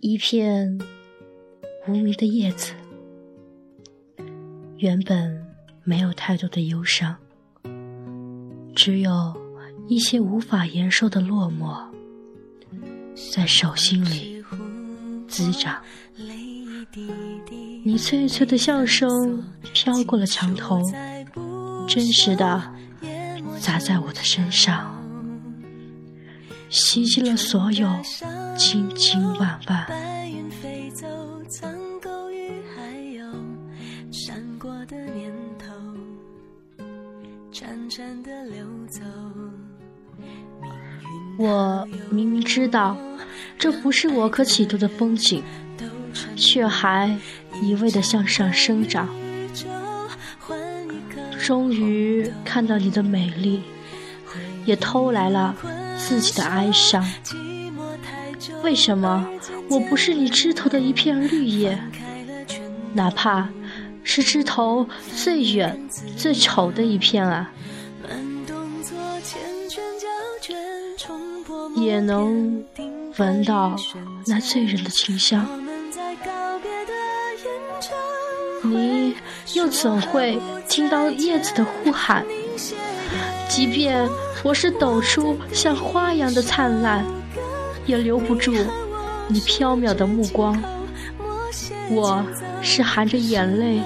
一片无名的叶子，原本没有太多的忧伤，只有一些无法言说的落寞，在手心里滋长。你脆脆的笑声飘过了墙头，真实的砸在我的身上。洗净了所有千千万万。我明明知道这不是我可企图的风景，却还一味的向上生长。终于看到你的美丽，也偷来了。自己的哀伤，为什么我不是你枝头的一片绿叶？哪怕是枝头最远、最丑的一片啊，也能闻到那醉人的清香。你又怎会听到叶子的呼喊？即便我是抖出像花一样的灿烂，也留不住你飘渺的目光。我是含着眼泪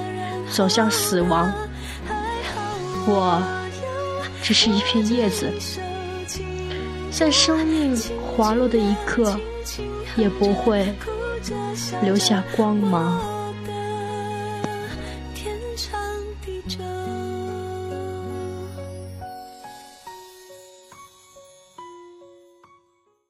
走向死亡，我只是一片叶子，在生命滑落的一刻，也不会留下光芒。天长地久。